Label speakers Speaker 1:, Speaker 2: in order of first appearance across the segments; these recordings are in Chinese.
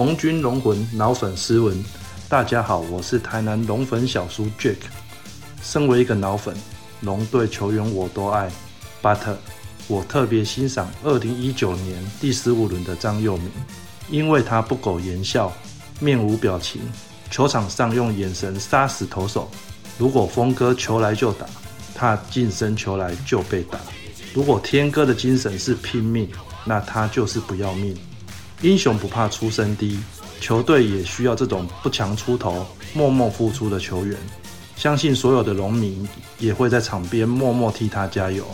Speaker 1: 红军龙魂脑粉斯文，大家好，我是台南龙粉小叔 Jack。身为一个脑粉，龙队球员我都爱，but 我特别欣赏二零一九年第十五轮的张佑铭，因为他不苟言笑，面无表情，球场上用眼神杀死投手。如果峰哥球来就打，他近身球来就被打。如果天哥的精神是拼命，那他就是不要命。英雄不怕出身低，球队也需要这种不强出头、默默付出的球员。相信所有的农民也会在场边默默替他加油。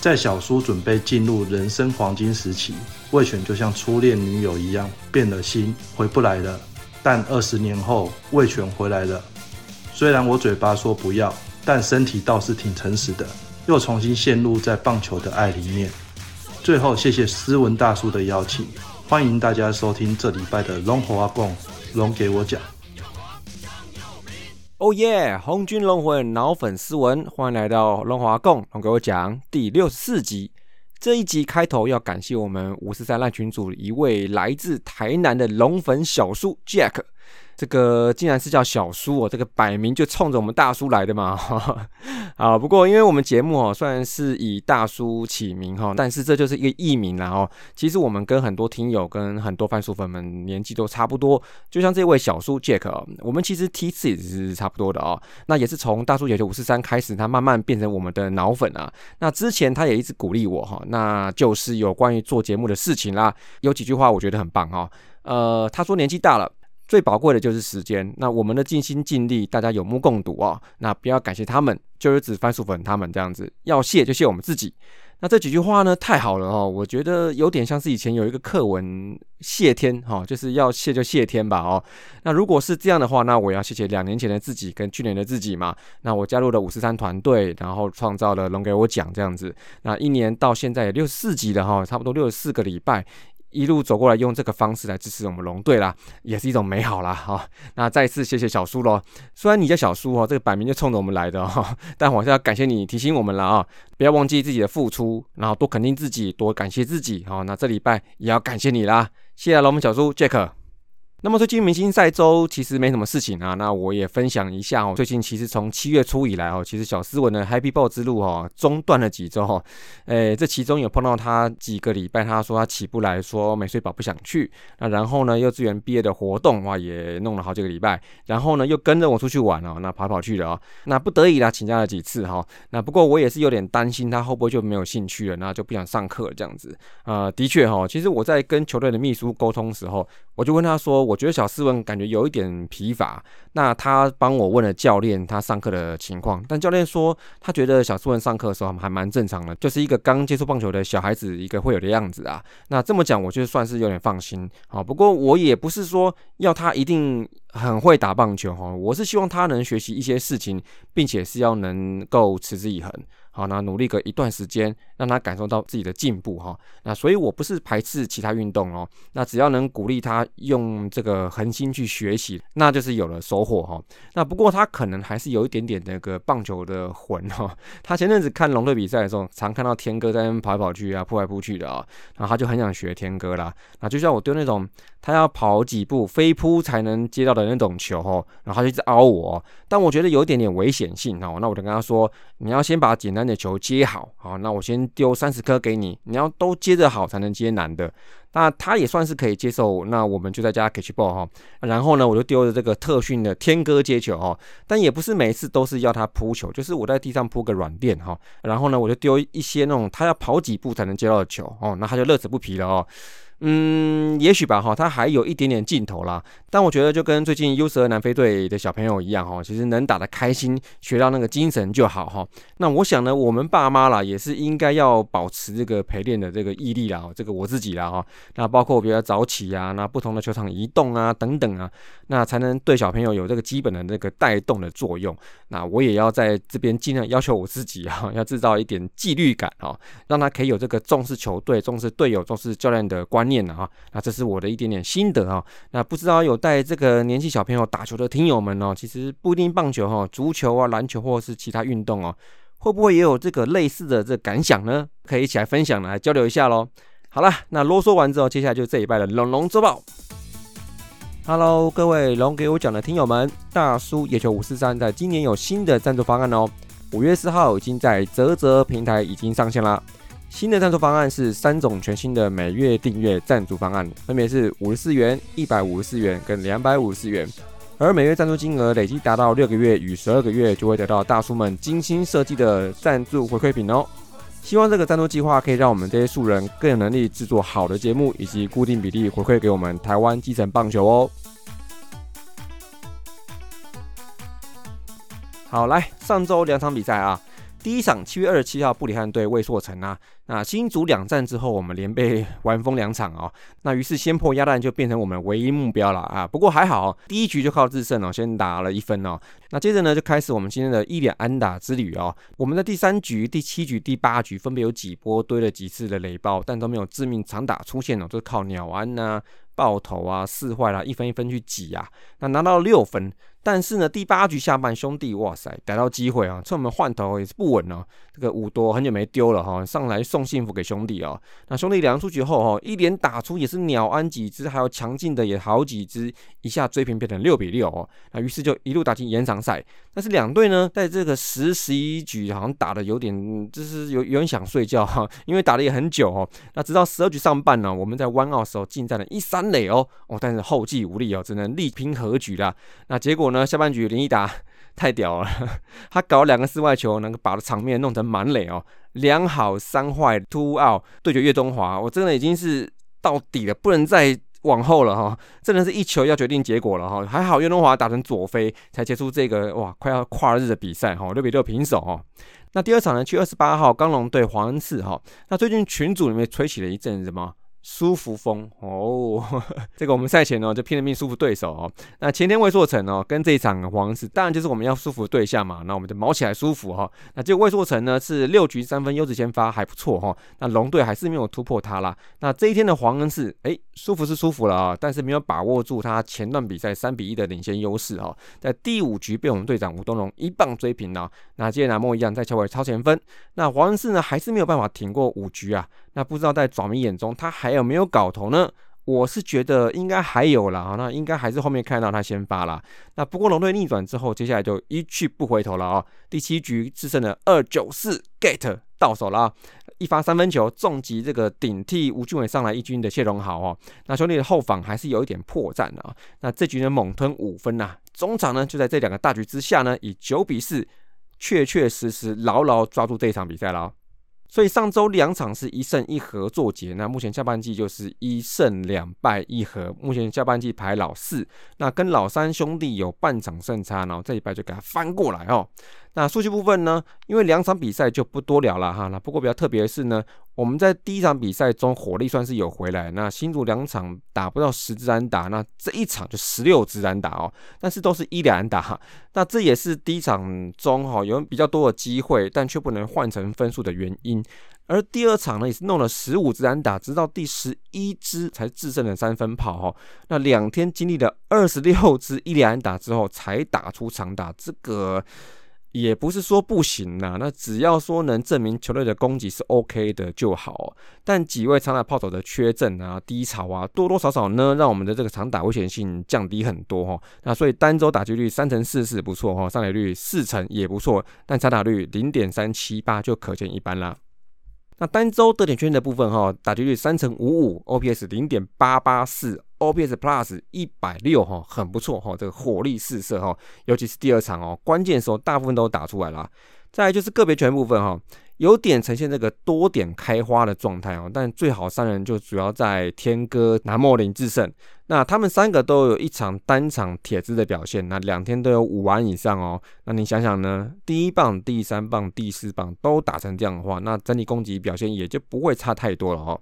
Speaker 1: 在小叔准备进入人生黄金时期，魏权就像初恋女友一样变了心，回不来了。但二十年后，魏权回来了。虽然我嘴巴说不要，但身体倒是挺诚实的，又重新陷入在棒球的爱里面。最后，谢谢斯文大叔的邀请，欢迎大家收听这礼拜的龙虎阿公龙给我讲。
Speaker 2: 哦耶！红军龙魂脑粉斯文，欢迎来到龙华共龙给我讲第六十四集。这一集开头要感谢我们五十三烂群主一位来自台南的龙粉小叔 Jack。这个竟然是叫小叔哦，这个摆明就冲着我们大叔来的嘛！啊，不过因为我们节目哦，虽然是以大叔起名哈，但是这就是一个艺名啦哦。其实我们跟很多听友、跟很多番薯粉们年纪都差不多，就像这位小叔 Jack，我们其实梯次也是差不多的哦。那也是从大叔解决五四三开始，他慢慢变成我们的脑粉啊。那之前他也一直鼓励我哈，那就是有关于做节目的事情啦，有几句话我觉得很棒哈。呃，他说年纪大了。最宝贵的就是时间，那我们的尽心尽力，大家有目共睹啊。那不要感谢他们，就是指番薯粉他们这样子，要谢就谢我们自己。那这几句话呢，太好了哦，我觉得有点像是以前有一个课文谢天哈，就是要谢就谢天吧哦。那如果是这样的话，那我要谢谢两年前的自己跟去年的自己嘛。那我加入了五十三团队，然后创造了龙给我讲这样子。那一年到现在六十四集了哈，差不多六十四个礼拜。一路走过来，用这个方式来支持我们龙队啦，也是一种美好啦哈。那再次谢谢小叔咯，虽然你叫小叔哦，这个摆明就冲着我们来的哈，但我还是要感谢你提醒我们了啊，不要忘记自己的付出，然后多肯定自己，多感谢自己哈。那这礼拜也要感谢你啦，谢谢龙门小叔 Jack。那么最近明星赛周其实没什么事情啊，那我也分享一下哦。最近其实从七月初以来哦，其实小斯文的 Happy Ball 之路哦中断了几周哈。诶，这其中有碰到他几个礼拜，他说他起不来，说美睡宝不想去。那然后呢，幼稚园毕业的活动哇也弄了好几个礼拜，然后呢又跟着我出去玩哦，那跑跑去的哦。那不得已啦，请假了几次哈。那不过我也是有点担心他会不会就没有兴趣了，那就不想上课了这样子啊。的确哈，其实我在跟球队的秘书沟通时候，我就问他说。我觉得小斯文感觉有一点疲乏，那他帮我问了教练他上课的情况，但教练说他觉得小斯文上课的时候还蛮正常的，就是一个刚接触棒球的小孩子一个会有的样子啊。那这么讲，我就算是有点放心。啊，不过我也不是说要他一定很会打棒球哈，我是希望他能学习一些事情，并且是要能够持之以恒。好，那努力个一段时间，让他感受到自己的进步哈。那所以我不是排斥其他运动哦，那只要能鼓励他用这个恒心去学习，那就是有了收获哈。那不过他可能还是有一点点那个棒球的魂哈。他前阵子看龙队比赛的时候，常看到天哥在那边跑来跑去啊，扑来扑去的啊，然后他就很想学天哥啦。那就像我丢那种他要跑几步飞扑才能接到的那种球哈，然后他就一直凹我，但我觉得有一点点危险性哈。那我就跟他说，你要先把简单。的球接好，好，那我先丢三十颗给你，你要都接着好才能接难的。那他也算是可以接受，那我们就在家 catch ball 哈。然后呢，我就丢了这个特训的天哥接球哈，但也不是每一次都是要他扑球，就是我在地上铺个软垫哈。然后呢，我就丢一些那种他要跑几步才能接到的球哦，那他就乐此不疲了哦。嗯，也许吧哈，他还有一点点劲头啦。但我觉得就跟最近 U 十二南非队的小朋友一样哈，其实能打得开心，学到那个精神就好哈。那我想呢，我们爸妈啦也是应该要保持这个陪练的这个毅力啦，这个我自己啦哈。那包括比较早起啊，那不同的球场移动啊等等啊，那才能对小朋友有这个基本的那个带动的作用。那我也要在这边尽量要求我自己啊，要制造一点纪律感哈，让他可以有这个重视球队、重视队友、重视教练的观念。念了哈，那这是我的一点点心得啊。那不知道有带这个年纪小朋友打球的听友们哦，其实不一定棒球哈，足球啊、篮球或者是其他运动哦，会不会也有这个类似的这感想呢？可以一起来分享来交流一下喽。好了，那啰嗦完之后，接下来就这一拜的龙龙周报。Hello，各位龙给我讲的听友们，大叔野球五四三在今年有新的赞助方案哦。五月四号已经在泽泽平台已经上线了。新的赞助方案是三种全新的每月订阅赞助方案，分别是五十四元、一百五十四元跟两百五十四元。而每月赞助金额累计达到六个月与十二个月，就会得到大叔们精心设计的赞助回馈品哦。希望这个赞助计划可以让我们这些素人更有能力制作好的节目，以及固定比例回馈给我们台湾基层棒球哦。好，来上周两场比赛啊。第一场七月二十七号，布里汉对魏硕成啊，那新组两战之后，我们连被 玩疯两场哦，那于是先破鸭蛋就变成我们唯一目标了啊。不过还好，第一局就靠制胜哦，先打了一分哦。那接着呢，就开始我们今天的一连安打之旅哦。我们的第三局、第七局、第八局分别有几波堆了几次的雷暴，但都没有致命长打出现哦，都是靠鸟安呐、爆头啊、四坏啦，一分一分去挤啊，那拿到六分。但是呢，第八局下半兄弟，哇塞，逮到机会啊！趁我们换头也是不稳哦。这个五多很久没丢了哈，上来送幸福给兄弟哦。那兄弟两出局后哈，一连打出也是鸟安几只，还有强劲的也好几只，一下追平变成六比六哦。那于是就一路打进延长赛。但是两队呢，在这个十十一局好像打的有点，就是有有点想睡觉哈，因为打的也很久哦。那直到十二局上半呢，我们在弯奥时候进占了一三垒哦哦，但是后继无力哦，只能力拼和局啦。那结果。呢，下半局林一达太屌了，他搞两个四外球，能够把场面弄成满垒哦，两好三坏，Two Out 对决岳中华，我真的已经是到底了，不能再往后了哈，真的是一球要决定结果了哈，还好岳东华打成左飞才结束这个哇快要跨日的比赛哈，六比六平手哦。那第二场呢，七月二十八号，刚龙对黄恩赐哈，那最近群组里面吹起了一阵什么？舒服风哦，这个我们赛前呢就拼了命舒服对手哦。那前天魏硕成哦跟这一场黄氏，当然就是我们要舒服的对象嘛。那我们就毛起来舒服哈。那结果魏硕成呢是六局三分优质先发还不错哈。那龙队还是没有突破他啦。那这一天的黄恩是哎舒服是舒服了啊，但是没有把握住他前段比赛三比一的领先优势哈。在第五局被我们队长吴东龙一棒追平了。那接着拿莫一样在球尾超前分。那黄恩士呢还是没有办法挺过五局啊。那不知道在爪迷眼中，他还有没有搞头呢？我是觉得应该还有了那应该还是后面看到他先发了。那不过龙队逆转之后，接下来就一去不回头了啊！第七局制胜的二九四 get 到手了啊！一发三分球重击这个顶替吴俊伟上来一军的谢荣豪哦。那兄弟的后防还是有一点破绽的啊。那这局呢猛吞五分呐，中场呢就在这两个大局之下呢，以九比四确确实实牢牢抓住这一场比赛了。所以上周两场是一胜一和作结，那目前下半季就是一胜两败一和，目前下半季排老四，那跟老三兄弟有半场胜差，然后这一拜就给他翻过来哦。那数据部分呢？因为两场比赛就不多聊了哈。那不过比较特别的是呢，我们在第一场比赛中火力算是有回来。那新竹两场打不到十支安打，那这一场就十六支安打哦。但是都是一两安打哈。那这也是第一场中哈有比较多的机会，但却不能换成分数的原因。而第二场呢，也是弄了十五支安打，直到第十一支才制胜了三分炮哈。那两天经历了二十六支一两安打之后，才打出长打，这个。也不是说不行呐，那只要说能证明球队的攻击是 OK 的就好。但几位长打炮手的缺阵啊、低潮啊，多多少少呢，让我们的这个长打危险性降低很多哈。那所以单周打击率三成四是不错哈，上垒率四成也不错，但长打率零点三七八就可见一斑啦。那单周得点圈的部分哈，打击率三成五五，OPS 零点八八四。OPS Plus 一百六哈，很不错哈，这个火力四射哈，尤其是第二场哦，关键时候大部分都打出来了。再来就是个别全部分哈，有点呈现这个多点开花的状态哦，但最好三人就主要在天哥、南莫林制胜，那他们三个都有一场单场铁子的表现，那两天都有五万以上哦。那你想想呢，第一棒、第三棒、第四棒都打成这样的话，那整体攻击表现也就不会差太多了哈。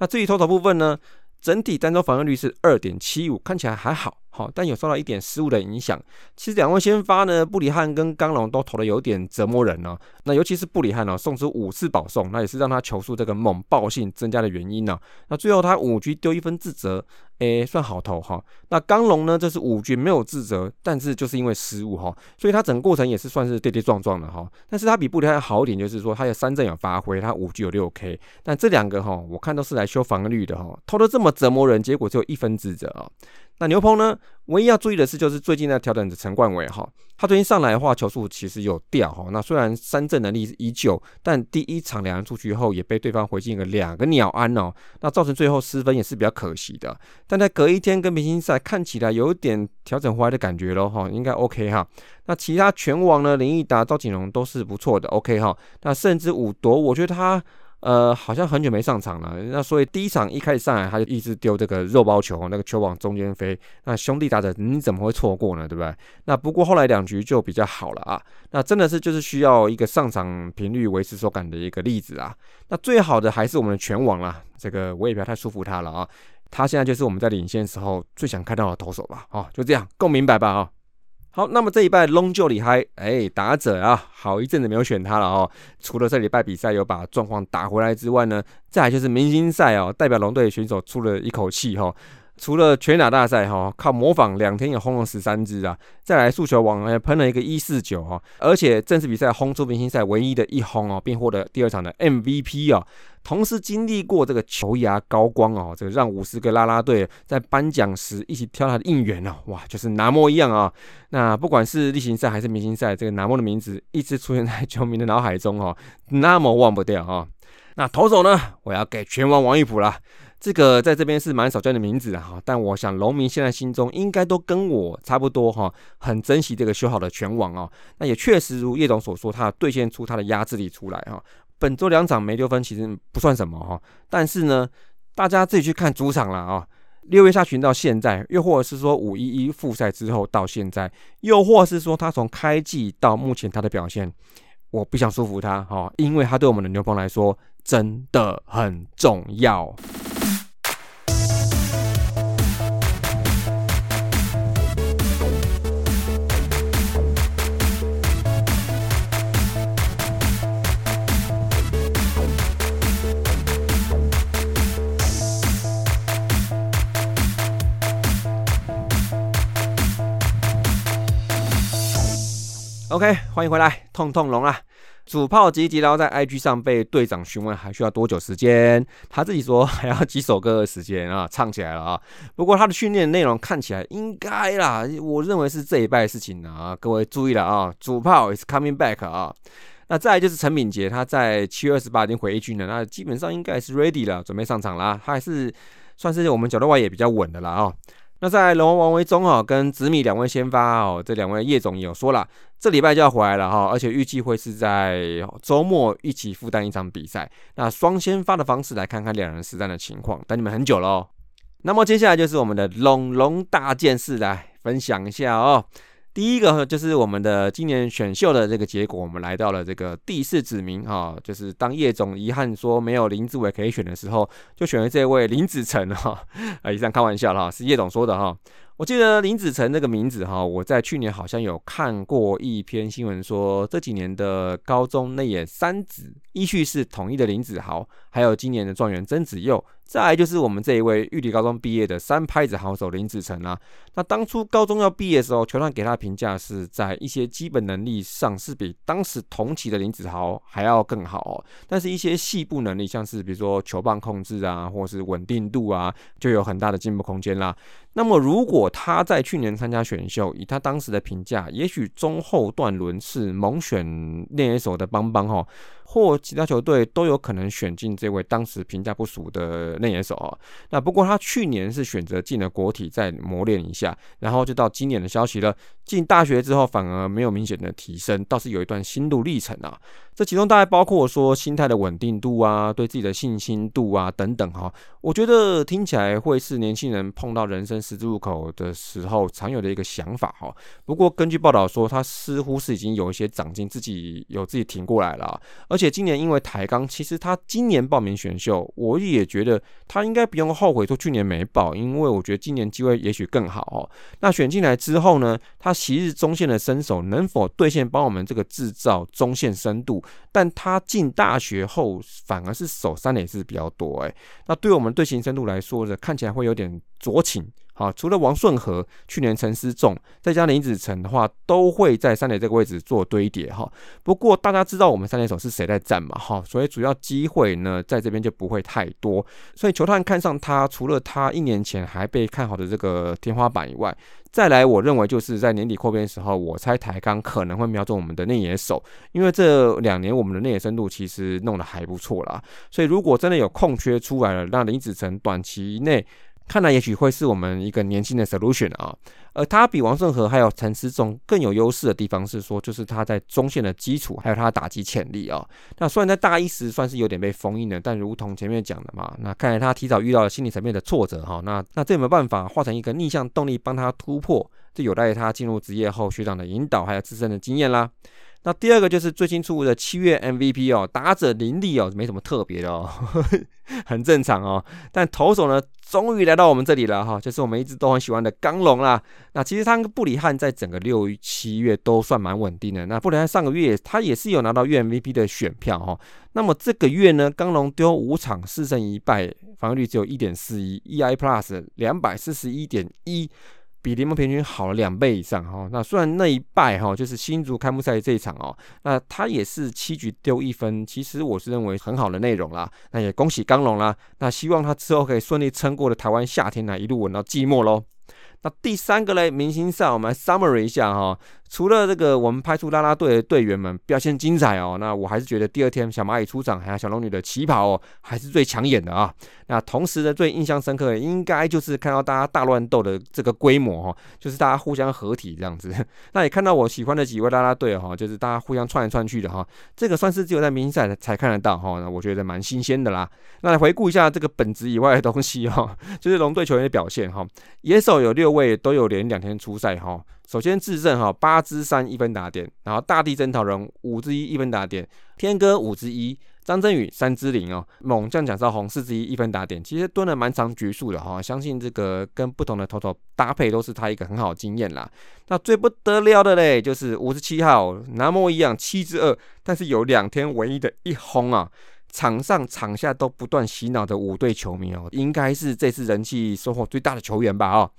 Speaker 2: 那至于投手部分呢？整体单周防御率是二点七五，看起来还好，好，但有受到一点失误的影响。其实两位先发呢，布里汉跟刚龙都投的有点折磨人呢。那尤其是布里汉呢，送出五次保送，那也是让他球速这个猛爆性增加的原因呢。那最后他五局丢一分自责。诶，算好投哈。那刚龙呢？这是五局没有自责，但是就是因为失误哈，所以他整个过程也是算是跌跌撞撞的哈。但是他比布里汉好一点，就是说他的三振有发挥，他五局有六 K。但这两个哈，我看都是来修防御的哈，投的这么折磨人，结果只有一分自责啊。那牛棚呢？唯一要注意的是，就是最近在调整的陈冠伟哈，他最近上来的话，球速其实有掉哈。那虽然三振能力依旧，但第一场两人出局后，也被对方回敬了两个鸟安哦，那造成最后失分也是比较可惜的。但在隔一天跟明星赛看起来有一点调整回来的感觉咯哈，应该 OK 哈。那其他拳王呢，林毅达、赵景荣都是不错的 OK 哈。那甚至五夺，我觉得他。呃，好像很久没上场了，那所以第一场一开始上来他就一直丢这个肉包球，那个球往中间飞，那兄弟打者你怎么会错过呢？对不对？那不过后来两局就比较好了啊，那真的是就是需要一个上场频率维持手感的一个例子啊。那最好的还是我们的拳王啦，这个我也不要太束缚他了啊，他现在就是我们在领先时候最想看到的投手吧？哦，就这样，够明白吧？啊。好，那么这一拜龙就里嗨，哎，打者啊，好一阵子没有选他了哦。除了这礼拜比赛有把状况打回来之外呢，再来就是明星赛哦，代表龙队选手出了一口气哈。除了全打大赛哈，靠模仿两天也轰了十三支啊，再来速球网喷了一个一四九哈，而且正式比赛轰出明星赛唯一的一轰哦，并获得第二场的 MVP 啊，同时经历过这个球牙高光哦，这个让五十个啦啦队在颁奖时一起跳他的应援哦，哇，就是拿莫一样啊。那不管是例行赛还是明星赛，这个拿莫的名字一直出现在球迷的脑海中哦，那么忘不掉哈。那投手呢，我要给拳王王玉普了。这个在这边是蛮少见的名字哈，但我想农民现在心中应该都跟我差不多哈，很珍惜这个修好的全网啊。那也确实如叶总所说，他兑现出他的压制力出来哈。本周两场没丢分其实不算什么哈，但是呢，大家自己去看主场了啊。六月下旬到现在，又或者是说五一一复赛之后到现在，又或是说他从开季到目前他的表现，我不想说服他哈，因为他对我们的牛棚来说真的很重要。OK，欢迎回来，痛痛龙啊！主炮吉吉，然后在 IG 上被队长询问还需要多久时间，他自己说还要几首歌的时间啊，唱起来了啊！不过他的训练内容看起来应该啦，我认为是这一拜的事情啊，各位注意了啊！主炮 is coming back 啊！那再来就是陈敏杰，他在七月二十八已经回军了，那基本上应该是 ready 了，准备上场啦，他还是算是我们角度外也比较稳的啦啊！那在龙王王维忠哈跟紫米两位先发哦，这两位叶总也有说了，这礼拜就要回来了哈，而且预计会是在周末一起负担一场比赛。那双先发的方式来看看两人实战的情况，等你们很久了哦。那么接下来就是我们的龙龙大件事来分享一下哦。第一个就是我们的今年选秀的这个结果，我们来到了这个第四指名哈，就是当叶总遗憾说没有林志伟可以选的时候，就选了这位林子成哈，啊，以上开玩笑哈，是叶总说的哈。我记得林子成这个名字哈，我在去年好像有看过一篇新闻说，这几年的高中内野三子依序是统一的林子豪，还有今年的状元曾子佑。再来就是我们这一位玉里高中毕业的三拍子好手林子成啊。那当初高中要毕业的时候，球团给他的评价是在一些基本能力上是比当时同期的林子豪还要更好哦。但是，一些细部能力，像是比如说球棒控制啊，或是稳定度啊，就有很大的进步空间啦。那么，如果他在去年参加选秀，以他当时的评价，也许中后段轮是猛选练野手的邦邦哈。或其他球队都有可能选进这位当时评价不俗的内野手啊。那不过他去年是选择进了国体再磨练一下，然后就到今年的消息了。进大学之后反而没有明显的提升，倒是有一段心路历程啊。这其中大概包括说心态的稳定度啊，对自己的信心度啊等等哈。我觉得听起来会是年轻人碰到人生十字路口的时候常有的一个想法哈。不过根据报道说，他似乎是已经有一些长进，自己有自己挺过来了。而而且今年因为抬杠，其实他今年报名选秀，我也觉得他应该不用后悔说去年没报，因为我觉得今年机会也许更好哦。那选进来之后呢，他。昔日中线的身手能否兑现帮我们这个制造中线深度？但他进大学后反而是守三垒是比较多哎，那对我们队形深度来说的看起来会有点酌情好，除了王顺和、去年陈思仲，再加林子成的话，都会在三垒这个位置做堆叠哈。不过大家知道我们三垒手是谁在站嘛？哈，所以主要机会呢，在这边就不会太多。所以球探看上他，除了他一年前还被看好的这个天花板以外，再来，我认为就是在年底扩编的时候，我猜台钢可能会瞄准我们的内野手，因为这两年我们的内野深度其实弄得还不错啦。所以如果真的有空缺出来了，那林子成短期内。看来也许会是我们一个年轻的 solution 啊，而他比王顺和还有陈思忠更有优势的地方是说，就是他在中线的基础还有他的打击潜力啊。那虽然在大一时算是有点被封印了，但如同前面讲的嘛，那看来他提早遇到了心理层面的挫折哈。那那这有没有办法化成一个逆向动力帮他突破？这有待于他进入职业后学长的引导还有自身的经验啦。那第二个就是最新出炉的七月 MVP 哦，打者林立哦，没什么特别的哦，很正常哦。但投手呢，终于来到我们这里了哈，就是我们一直都很喜欢的刚龙啦。那其实他跟布里汉在整个六七月都算蛮稳定的。那布里汉上个月他也是有拿到月 MVP 的选票哈。那么这个月呢，刚龙丢五场四胜一败，防御率只有一点四一，EI Plus 两百四十一点一。比联盟平均好了两倍以上哈，那虽然那一败哈，就是新竹开幕赛这一场哦，那他也是七局丢一分，其实我是认为很好的内容啦，那也恭喜刚龙啦，那希望他之后可以顺利撑过了台湾夏天，来一路稳到季末喽。那第三个嘞，明星赛我们来 summary 一下哈。除了这个，我们派出啦啦队的队员们表现精彩哦，那我还是觉得第二天小蚂蚁出场，还有小龙女的旗袍哦，还是最抢眼的啊。那同时呢，最印象深刻的应该就是看到大家大乱斗的这个规模哈，就是大家互相合体这样子。那也看到我喜欢的几位啦啦队哈，就是大家互相串来串去的哈，这个算是只有在明星赛才看得到哈，那我觉得蛮新鲜的啦。那来回顾一下这个本质以外的东西哈，就是龙队球员的表现哈，野手有六位都有连两天出赛哈。首先，智胜哈八支三一分打点，然后大地征讨人五支一一分打点，天哥五支一，张振宇三支零哦，猛将蒋少红四支一一分打点，其实蹲了蛮长局数的哈，相信这个跟不同的投手搭配都是他一个很好的经验啦。那最不得了的嘞，就是五十七号南模一样七支二，但是有两天唯一的一轰啊，场上场下都不断洗脑的五队球迷哦，应该是这次人气收获最大的球员吧哦。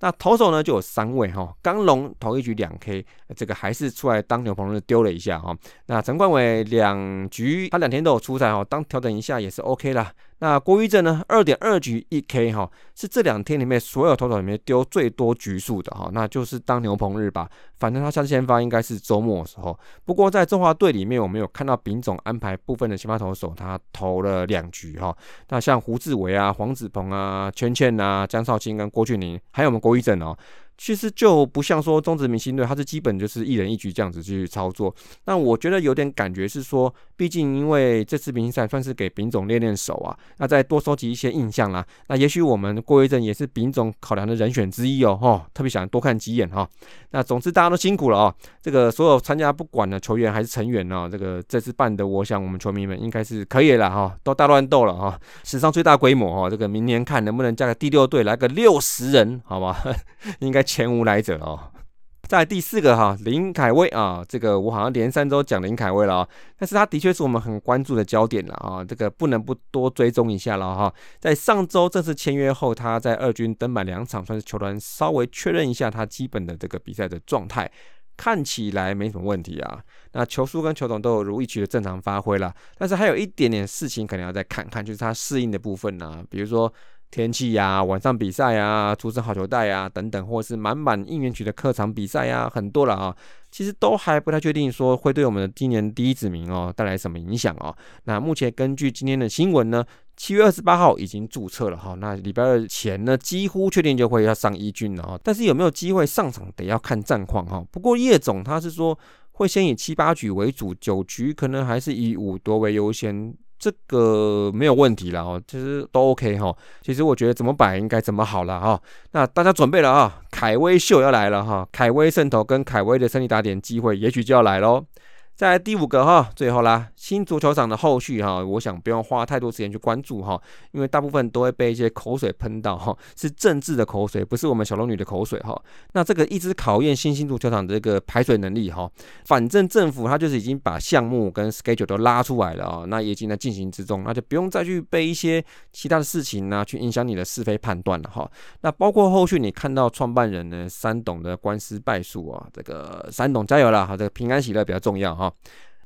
Speaker 2: 那投手呢就有三位哈，刚龙投一局两 K，这个还是出来当牛棚的丢了一下哈。那陈冠伟两局他两天都有出赛哈，当调整一下也是 OK 啦。那郭玉正呢？二点二局一 K 哈，是这两天里面所有投手里面丢最多局数的哈，那就是当牛棚日吧。反正他下先发应该是周末的时候。不过在中华队里面，我们有看到丙总安排部分的先发投手，他投了两局哈。那像胡志伟啊、黄子鹏啊、圈圈啊、江少卿跟郭俊霖，还有我们郭玉正哦。其实就不像说中职明星队，他是基本就是一人一局这样子去操作。那我觉得有点感觉是说，毕竟因为这次明星赛算是给丙总练练手啊，那再多收集一些印象啦。那也许我们郭威正也是丙总考量的人选之一哦，哈，特别想多看几眼哈。那总之大家都辛苦了哦，这个所有参加不管的球员还是成员呢，这个这次办的，我想我们球迷们应该是可以了哈，都大乱斗了哈，史上最大规模哈，这个明年看能不能加个第六队来个六十人，好吧？应该。前无来者哦，在第四个哈林凯威啊，这个我好像连三周讲林凯威了啊，但是他的确是我们很关注的焦点了啊，这个不能不多追踪一下了哈。在上周正式签约后，他在二军登板两场，算是球团稍微确认一下他基本的这个比赛的状态，看起来没什么问题啊。那球速跟球种都有如预期的正常发挥了，但是还有一点点事情可能要再看看，就是他适应的部分呢，比如说。天气呀，晚上比赛呀，出身好球带呀，等等，或是满满应援曲的客场比赛呀，很多了啊。其实都还不太确定说会对我们的今年第一指名哦带来什么影响哦。那目前根据今天的新闻呢，七月二十八号已经注册了哈。那礼拜二前呢，几乎确定就会要上一军了哈。但是有没有机会上场，得要看战况哈。不过叶总他是说会先以七八局为主，九局可能还是以五夺为优先。这个没有问题了哦，其实都 OK 哈。其实我觉得怎么摆应该怎么好了哈。那大家准备了啊，凯威秀要来了哈。凯威渗透跟凯威的胜利打点机会也许就要来喽。在第五个哈，最后啦，新足球场的后续哈，我想不用花太多时间去关注哈，因为大部分都会被一些口水喷到哈，是政治的口水，不是我们小龙女的口水哈。那这个一直考验新兴足球场的这个排水能力哈，反正政府它就是已经把项目跟 schedule 都拉出来了啊，那也已经在进行之中，那就不用再去被一些其他的事情呢去影响你的是非判断了哈。那包括后续你看到创办人呢三董的官司败诉啊，这个三董加油了哈，这个平安喜乐比较重要哈。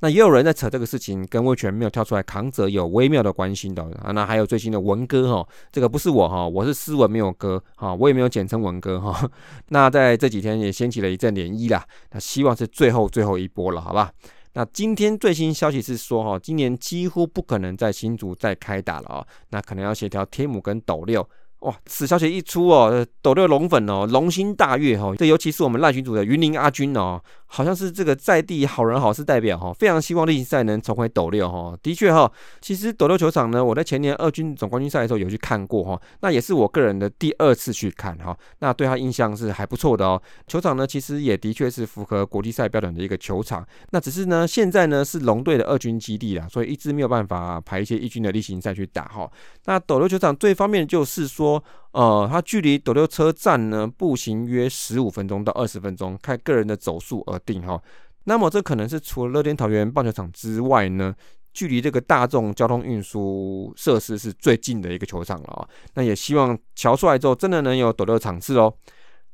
Speaker 2: 那也有人在扯这个事情，跟威权没有跳出来扛责有微妙的关系的啊。那还有最新的文哥哈，这个不是我哈，我是斯文没有哥哈，我也没有简称文哥哈。那在这几天也掀起了一阵涟漪啦。那希望是最后最后一波了，好吧？那今天最新消息是说哈，今年几乎不可能在新竹再开打了啊。那可能要协调天母跟斗六。哇，此消息一出哦，斗六龙粉哦，龙心大悦哈。这尤其是我们赖群主的云林阿军哦。好像是这个在地好人好事代表哈，非常希望例行赛能重回斗六哈。的确哈，其实斗六球场呢，我在前年二军总冠军赛的时候有去看过哈，那也是我个人的第二次去看哈，那对他印象是还不错的哦。球场呢，其实也的确是符合国际赛标准的一个球场，那只是呢，现在呢是龙队的二军基地啦，所以一直没有办法排一些一军的例行赛去打哈。那斗六球场最方便就是说，呃，它距离斗六车站呢步行约十五分钟到二十分钟，看个人的走速而。定哈，那么这可能是除了乐天桃园棒球场之外呢，距离这个大众交通运输设施是最近的一个球场了啊。那也希望乔出来之后，真的能有斗六场次哦。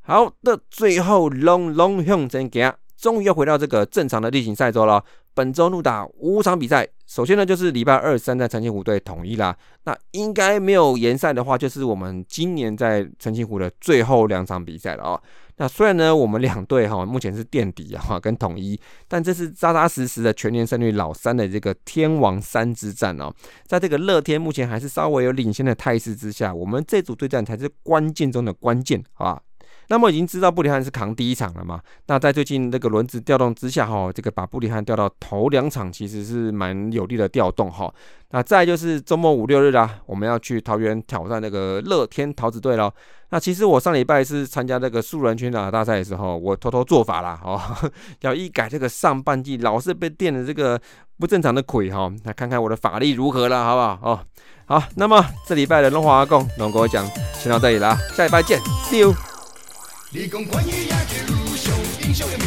Speaker 2: 好的，最后龙龙向前行，终于要回到这个正常的例行赛周了。本周怒打五场比赛，首先呢就是礼拜二三在澄清湖队统一啦。那应该没有延赛的话，就是我们今年在澄清湖的最后两场比赛了啊。那虽然呢，我们两队哈目前是垫底啊，跟统一，但这是扎扎实实的全年胜率老三的这个天王三之战哦。在这个乐天目前还是稍微有领先的态势之下，我们这组对战才是关键中的关键，好吧？那么已经知道布里汉是扛第一场了嘛？那在最近这个轮子调动之下哈，这个把布里汉调到头两场其实是蛮有力的调动哈。那再就是周末五六日啦，我们要去桃园挑战那个乐天桃子队喽。那其实我上礼拜是参加那个素人群打大赛的时候，我偷偷做法啦，哦，要一改这个上半季老是被电的这个不正常的鬼哈，那看看我的法力如何了，好不好？哦，好，那么这礼拜的龙华阿公龙哥讲先到这里啦，下礼拜见，See you。你讲关于野球上英雄的